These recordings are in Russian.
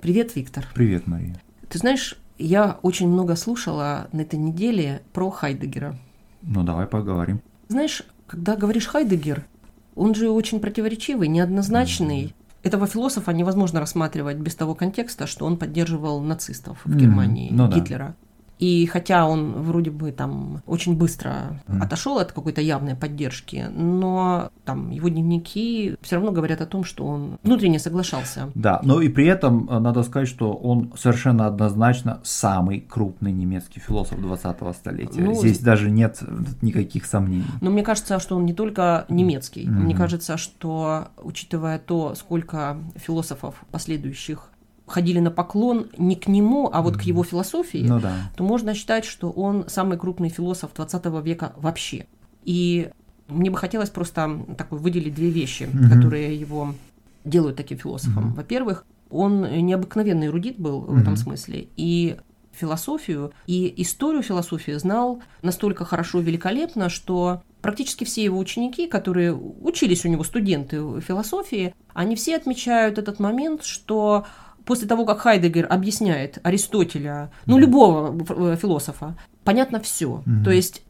Привет, Виктор. Привет, Мария. Ты знаешь, я очень много слушала на этой неделе про Хайдегера. Ну, давай поговорим. Знаешь, когда говоришь Хайдегер, он же очень противоречивый, неоднозначный. Mm-hmm. Этого философа невозможно рассматривать без того контекста, что он поддерживал нацистов в Германии, mm-hmm. ну, Гитлера. Да. И хотя он вроде бы там очень быстро mm. отошел от какой-то явной поддержки, но там его дневники все равно говорят о том, что он внутренне соглашался. Да, но и при этом э, надо сказать, что он совершенно однозначно самый крупный немецкий философ 20-го столетия. Ну, Здесь даже нет никаких сомнений. Но мне кажется, что он не только немецкий. Mm-hmm. Мне кажется, что учитывая то, сколько философов последующих ходили на поклон не к нему, а вот mm-hmm. к его философии, ну, да. то можно считать, что он самый крупный философ 20 века вообще. И мне бы хотелось просто такой выделить две вещи, mm-hmm. которые его делают таким философом. Mm-hmm. Во-первых, он необыкновенный эрудит был mm-hmm. в этом смысле, и философию и историю философии знал настолько хорошо, великолепно, что практически все его ученики, которые учились у него, студенты философии, они все отмечают этот момент, что после того, как Хайдегер объясняет Аристотеля, ну, любого э, философа, понятно все. Mm-hmm. То есть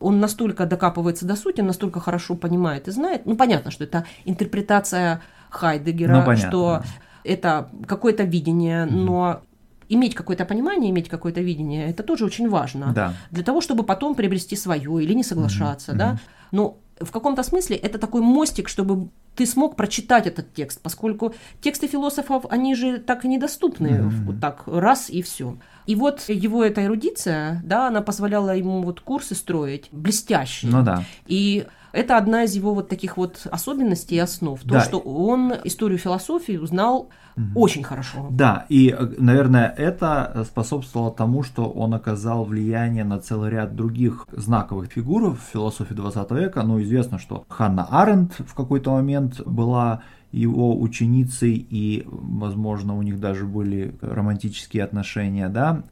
он настолько докапывается до сути, настолько хорошо понимает и знает. Ну, понятно, что это интерпретация Хайдегера, ну, что это какое-то видение, mm-hmm. но иметь какое-то понимание, иметь какое-то видение, это тоже очень важно. Да. Для того, чтобы потом приобрести свое или не соглашаться, mm-hmm. да. Но в каком-то смысле это такой мостик, чтобы ты смог прочитать этот текст, поскольку тексты философов, они же так и недоступны, mm-hmm. вот так раз и все. И вот его эта эрудиция, да, она позволяла ему вот курсы строить блестящие. Ну да. И это одна из его вот таких вот особенностей и основ. То, да. что он историю философии узнал угу. очень хорошо. Да, и, наверное, это способствовало тому, что он оказал влияние на целый ряд других знаковых фигур в философии 20 века. Ну, известно, что Ханна Аренд в какой-то момент была его ученицей, и, возможно, у них даже были романтические отношения, да,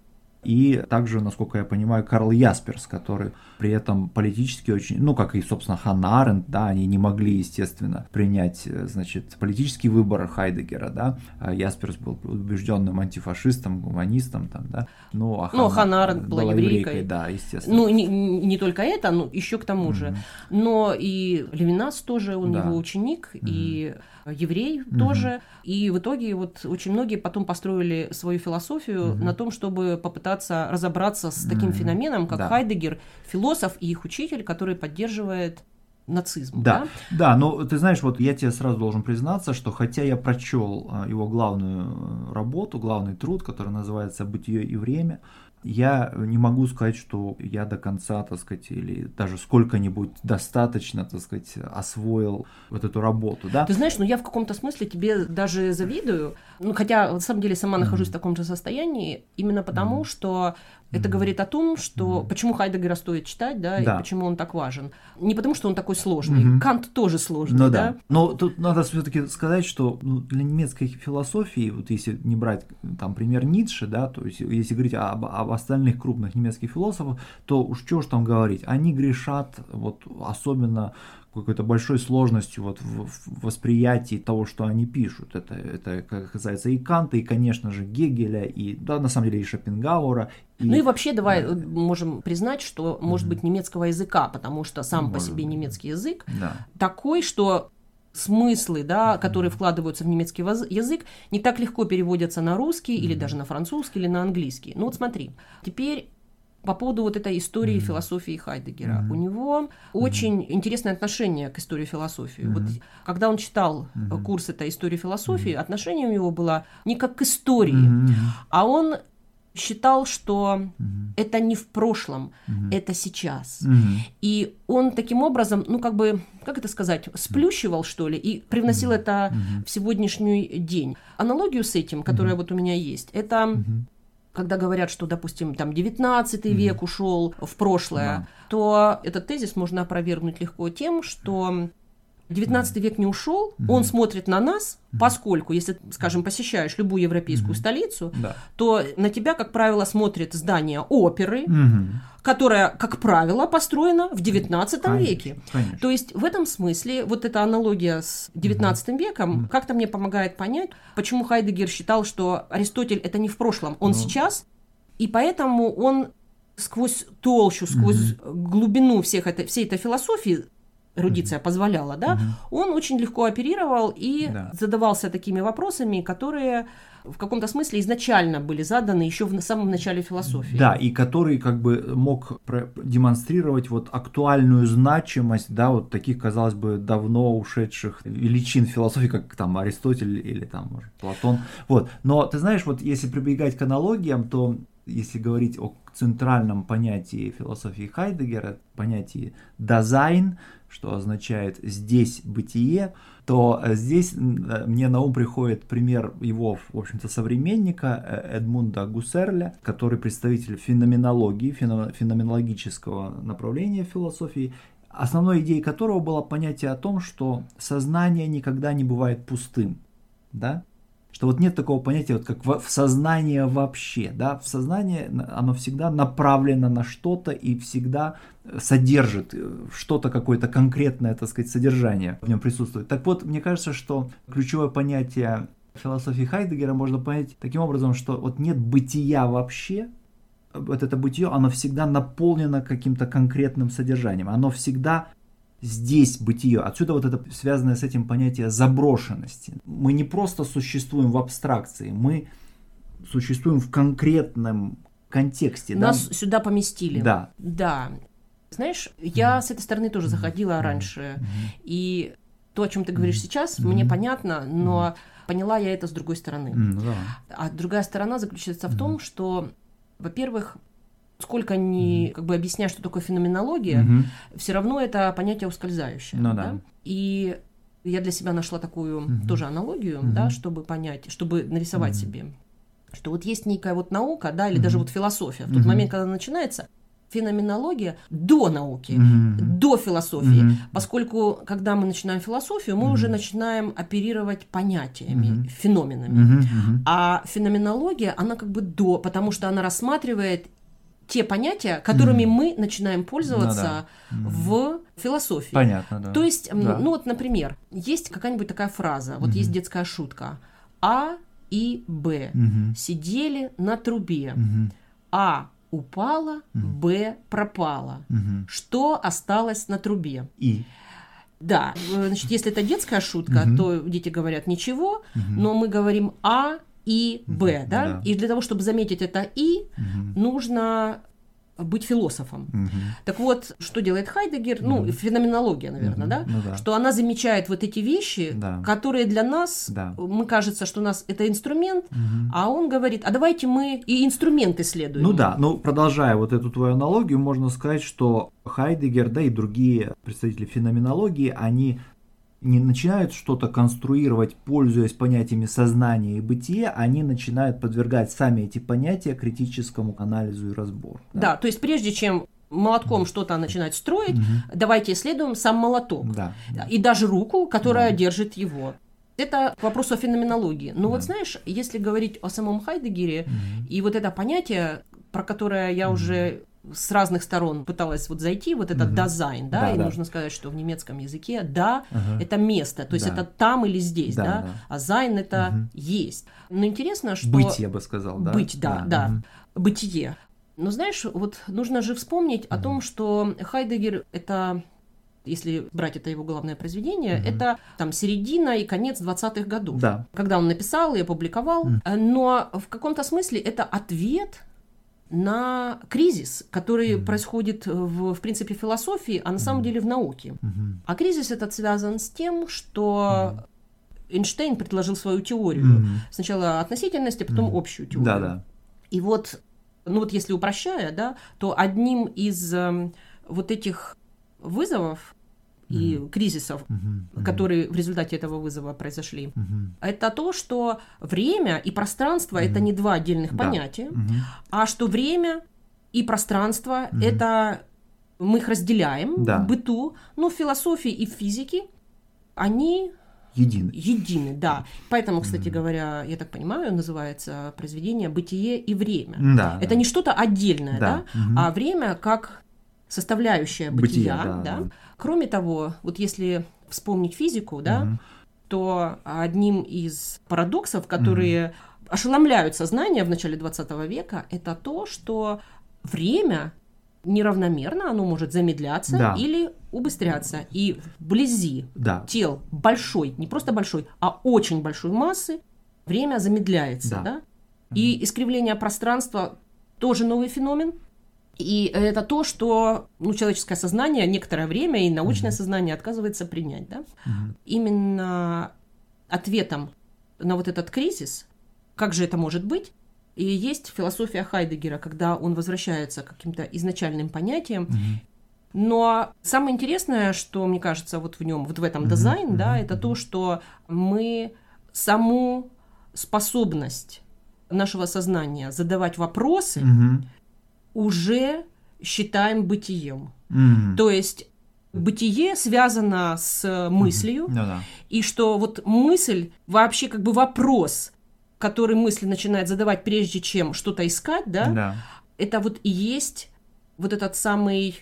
и также, насколько я понимаю, Карл Ясперс, который при этом политически очень, ну, как и, собственно, Ханна Аренд, да, они не могли, естественно, принять, э, значит, политический выбор Хайдегера, да, а Ясперс был убежденным антифашистом, гуманистом, там, да, ну, а Ханна, ну, Ханна Аренд была, была еврейкой. еврейкой. Да, естественно. Ну, не, не только это, но еще к тому mm-hmm. же, но и Левинас тоже, он да. его ученик, mm-hmm. и еврей mm-hmm. тоже, и в итоге вот очень многие потом построили свою философию mm-hmm. на том, чтобы попытаться разобраться с таким mm-hmm. феноменом, как да. Хайдегер, философ и их учитель, который поддерживает нацизм. Да, да, да, но ты знаешь, вот я тебе сразу должен признаться, что хотя я прочел а, его главную работу, главный труд, который называется «Бытие и время», я не могу сказать, что я до конца, так сказать, или даже сколько-нибудь достаточно, так сказать, освоил вот эту работу, да. Ты знаешь, ну я в каком-то смысле тебе даже завидую, ну хотя на самом деле сама нахожусь mm-hmm. в таком же состоянии, именно потому, mm-hmm. что это mm-hmm. говорит о том, что mm-hmm. почему Хайдегера стоит читать, да, да, и почему он так важен. Не потому, что он такой сложный. Mm-hmm. Кант тоже сложный, ну, да. да. Но тут надо все-таки сказать, что ну, для немецкой философии, вот если не брать там пример Ницше, да, то есть если говорить об, об остальных крупных немецких философов, то уж что ж там говорить, они грешат вот особенно какой-то большой сложностью вот в восприятии того, что они пишут. Это, это касается и Канта, и, конечно же, Гегеля, и, да, на самом деле, и Шопенгауэра. И... Ну и вообще, давай да. можем признать, что, может быть, немецкого языка, потому что сам может по себе быть. немецкий язык да. такой, что смыслы, да, которые вкладываются в немецкий язык, не так легко переводятся на русский или даже на французский или на английский. Ну вот смотри, теперь по поводу вот этой истории mm-hmm. философии Хайдегера. Mm-hmm. У него mm-hmm. очень интересное отношение к истории философии. Mm-hmm. Вот когда он читал mm-hmm. курс этой истории философии, mm-hmm. отношение у него было не как к истории, mm-hmm. а он считал, что mm-hmm. это не в прошлом, mm-hmm. это сейчас. Mm-hmm. И он таким образом, ну как бы, как это сказать, сплющивал что ли и привносил mm-hmm. это mm-hmm. в сегодняшний день. Аналогию с этим, которая mm-hmm. вот у меня есть, это mm-hmm когда говорят, что, допустим, там 19 mm-hmm. век ушел в прошлое, yeah. то этот тезис можно опровергнуть легко тем, что XIX век не ушел, mm-hmm. он смотрит на нас, mm-hmm. поскольку, если, скажем, посещаешь любую европейскую mm-hmm. столицу, да. то на тебя, как правило, смотрит здание оперы, mm-hmm. которое, как правило, построено в XIX конечно, веке. Конечно. То есть в этом смысле вот эта аналогия с XIX mm-hmm. веком mm-hmm. как-то мне помогает понять, почему Хайдегер считал, что Аристотель это не в прошлом, он mm-hmm. сейчас, и поэтому он сквозь толщу, сквозь mm-hmm. глубину всех это, всей этой философии эрудиция mm-hmm. позволяла, да, mm-hmm. он очень легко оперировал и да. задавался такими вопросами, которые в каком-то смысле изначально были заданы еще в самом начале философии. Да, и который как бы мог демонстрировать вот актуальную значимость, да, вот таких, казалось бы, давно ушедших величин философии, как там Аристотель или там, может, Платон. Вот. Но ты знаешь, вот если прибегать к аналогиям, то если говорить о центральном понятии философии Хайдегера, понятии «Dasein», что означает «здесь бытие», то э, здесь э, мне на ум приходит пример его, в общем-то, современника э, Эдмунда Гуссерля, который представитель феноменологии, феноменологического направления философии, основной идеей которого было понятие о том, что сознание никогда не бывает пустым. Да? Что вот нет такого понятия, вот как в, сознание вообще, да, в сознание оно всегда направлено на что-то и всегда содержит э, что-то, какое-то конкретное, так сказать, содержание в нем присутствует. Так вот, мне кажется, что ключевое понятие философии Хайдегера можно понять таким образом, что вот нет бытия вообще, вот это бытие, оно всегда наполнено каким-то конкретным содержанием, оно всегда здесь бытие. Отсюда вот это связанное с этим понятие заброшенности. Мы не просто существуем в абстракции, мы существуем в конкретном контексте. Нас да? сюда поместили. Да. Да. Знаешь, я mm-hmm. с этой стороны тоже заходила mm-hmm. раньше, mm-hmm. и то, о чем ты говоришь сейчас, mm-hmm. мне понятно, но mm-hmm. поняла я это с другой стороны. Mm-hmm. А другая сторона заключается в том, что, во-первых, сколько ни как бы объясняешь, что такое феноменология, mm-hmm. все равно это понятие ускользающее. Ну, да? да. И я для себя нашла такую mm-hmm. тоже аналогию, mm-hmm. да, чтобы понять, чтобы нарисовать mm-hmm. себе, что вот есть некая вот наука, да, или mm-hmm. даже вот философия. В тот mm-hmm. момент, когда начинается, феноменология до науки, mm-hmm. до философии, mm-hmm. поскольку когда мы начинаем философию, мы mm-hmm. уже начинаем оперировать понятиями, mm-hmm. феноменами, mm-hmm. а феноменология она как бы до, потому что она рассматривает те понятия, которыми mm. мы начинаем пользоваться ну, да. в философии. Понятно, да. То есть, да. ну вот, например, есть какая-нибудь такая фраза, вот mm-hmm. есть детская шутка. А и Б mm-hmm. сидели на трубе. Mm-hmm. А упала, mm-hmm. Б пропала. Mm-hmm. Что осталось на трубе? И. Да, значит, если это детская шутка, mm-hmm. то дети говорят ничего, mm-hmm. но мы говорим А и Б, да? да? И для того, чтобы заметить это И, угу. нужно быть философом. Угу. Так вот, что делает Хайдегер? Угу. Ну, феноменология, наверное, угу. да? Ну, да? Что она замечает вот эти вещи, да. которые для нас, да. мы кажется, что у нас это инструмент, угу. а он говорит, а давайте мы и инструмент исследуем. Ну да, ну продолжая вот эту твою аналогию, можно сказать, что Хайдегер, да и другие представители феноменологии, они не начинают что-то конструировать, пользуясь понятиями сознания и бытия, они начинают подвергать сами эти понятия критическому анализу и разбору. Да, да то есть прежде чем молотком mm что-то начинать строить, mm давайте исследуем сам молоток. Да, да. И даже руку, которая да. держит его. Это вопрос о феноменологии. Но да. вот знаешь, если говорить о самом Хайдегере, mm и вот это понятие, про которое я mm уже с разных сторон пыталась вот зайти, вот этот угу. Dasein, да, да, и да. нужно сказать, что в немецком языке da угу. это место, то есть да. это там или здесь, да, да? да. а sein это угу. есть. Но интересно, что... Быть, я бы сказал, да. Быть, да, да, да. Угу. бытие. Но знаешь, вот нужно же вспомнить угу. о том, что Хайдегер это если брать это его главное произведение, mm это там середина и конец 20-х годов, да. когда он написал и опубликовал. mm Но в каком-то смысле это ответ на кризис, который mm-hmm. происходит в, в принципе, философии, а на mm-hmm. самом деле в науке. Mm-hmm. А кризис этот связан с тем, что mm-hmm. Эйнштейн предложил свою теорию. Mm-hmm. Сначала относительность, а потом mm-hmm. общую теорию. Да-да. И вот, ну вот если упрощая, да, то одним из э, вот этих вызовов и mm-hmm. кризисов, mm-hmm. которые в результате этого вызова произошли. Mm-hmm. Это то, что время и пространство mm-hmm. это не два отдельных да. понятия, mm-hmm. а что время и пространство mm-hmm. это мы их разделяем да. в быту, ну, в философии и в физике. они едины. Едины, да. Поэтому, кстати mm. говоря, я так понимаю, называется произведение «Бытие и время». Да. Это не что-то отдельное, да, да? Mm-hmm. а время как составляющая бытия, бытия да, да. да. Кроме того, вот если вспомнить физику, да, mm-hmm. то одним из парадоксов, которые mm-hmm. ошеломляют сознание в начале 20 века, это то, что время неравномерно, оно может замедляться да. или убыстряться. И вблизи да. тел большой, не просто большой, а очень большой массы время замедляется. Да. Да? И искривление пространства тоже новый феномен. И это то, что ну, человеческое сознание некоторое время и научное mm-hmm. сознание отказывается принять. Да? Mm-hmm. Именно ответом на вот этот кризис, как же это может быть, и есть философия Хайдегера, когда он возвращается к каким-то изначальным понятиям. Mm-hmm. Но самое интересное, что мне кажется, вот в нем, вот в этом дизайн, mm-hmm. да, это то, что мы саму способность нашего сознания задавать вопросы mm-hmm. Уже считаем бытием. Mm-hmm. То есть бытие связано с мыслью, mm-hmm. и что вот мысль вообще как бы вопрос который мысли начинает задавать, прежде чем что-то искать, да, да. это вот и есть вот этот самый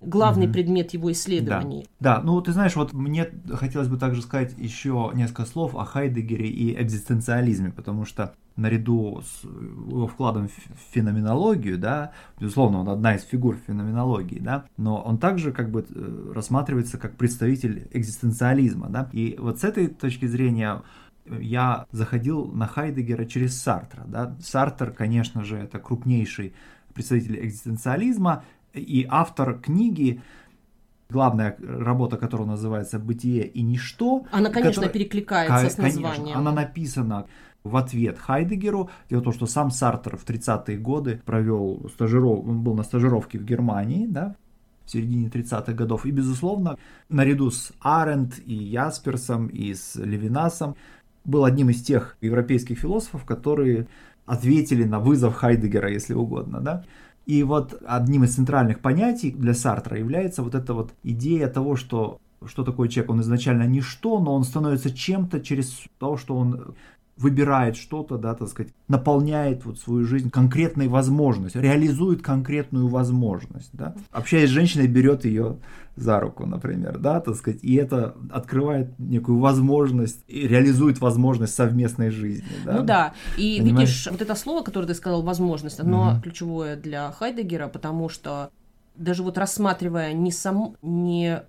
главный mm предмет его исследований. Да. да, ну ты знаешь, вот мне хотелось бы также сказать еще несколько слов о Хайдегере и экзистенциализме, потому что наряду с его вкладом в феноменологию, да, безусловно, он одна из фигур феноменологии, да, но он также как бы э, рассматривается как представитель экзистенциализма, да, и вот с этой точки зрения я заходил на Хайдегера через Сартра. Да? Сартер, конечно же, это крупнейший представитель экзистенциализма и автор книги, главная работа которая называется «Бытие и ничто». Она, конечно, которая, перекликается с названием. Конечно, она написана в ответ Хайдегеру. Дело в том, что сам Сартер в 30-е годы провел стажиров... он был на стажировке в Германии, да, в середине 30-х годов. И, безусловно, наряду с Аренд и Ясперсом и с Левинасом был одним из тех европейских философов, которые ответили на вызов Хайдегера, если угодно, да. И вот одним из центральных понятий для Сартра является вот эта вот идея того, что что такое человек, он изначально ничто, но он становится чем-то через то, что он выбирает что-то, да, так сказать, наполняет вот свою жизнь конкретной возможностью, реализует конкретную возможность, да. Общаясь с женщиной, берет ее за руку, например, да, так сказать, и это открывает некую возможность, и реализует возможность совместной жизни, да. Ну да, и Понимаешь? видишь, вот это слово, которое ты сказал, возможность, оно угу. ключевое для Хайдегера, потому что даже вот рассматривая не сам, не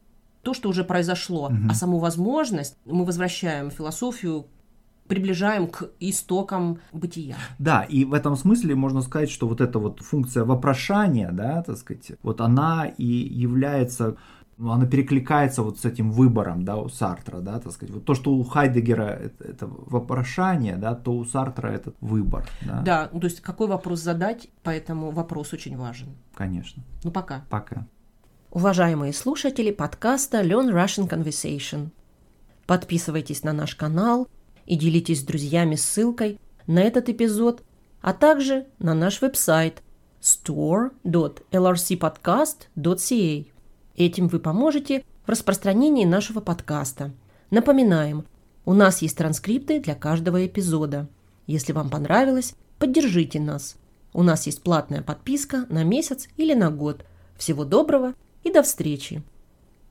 то, что уже произошло, угу. а саму возможность, мы возвращаем философию приближаем к истокам бытия. Да, и в этом смысле можно сказать, что вот эта вот функция вопрошания, да, так сказать, вот она и является ну, она перекликается вот с этим выбором, да, у Сартра, да, так сказать. Вот то, что у Хайдегера это, это вопрошание, да, то у Сартра это выбор. Да, да ну, то есть какой вопрос задать, поэтому вопрос очень важен. Конечно. Ну, пока. Пока. Уважаемые слушатели подкаста Learn Russian Conversation. Подписывайтесь на наш канал, и делитесь с друзьями ссылкой на этот эпизод, а также на наш веб-сайт store.lrcpodcast.ca. Этим вы поможете в распространении нашего подкаста. Напоминаем, у нас есть транскрипты для каждого эпизода. Если вам понравилось, поддержите нас. У нас есть платная подписка на месяц или на год. Всего доброго и до встречи!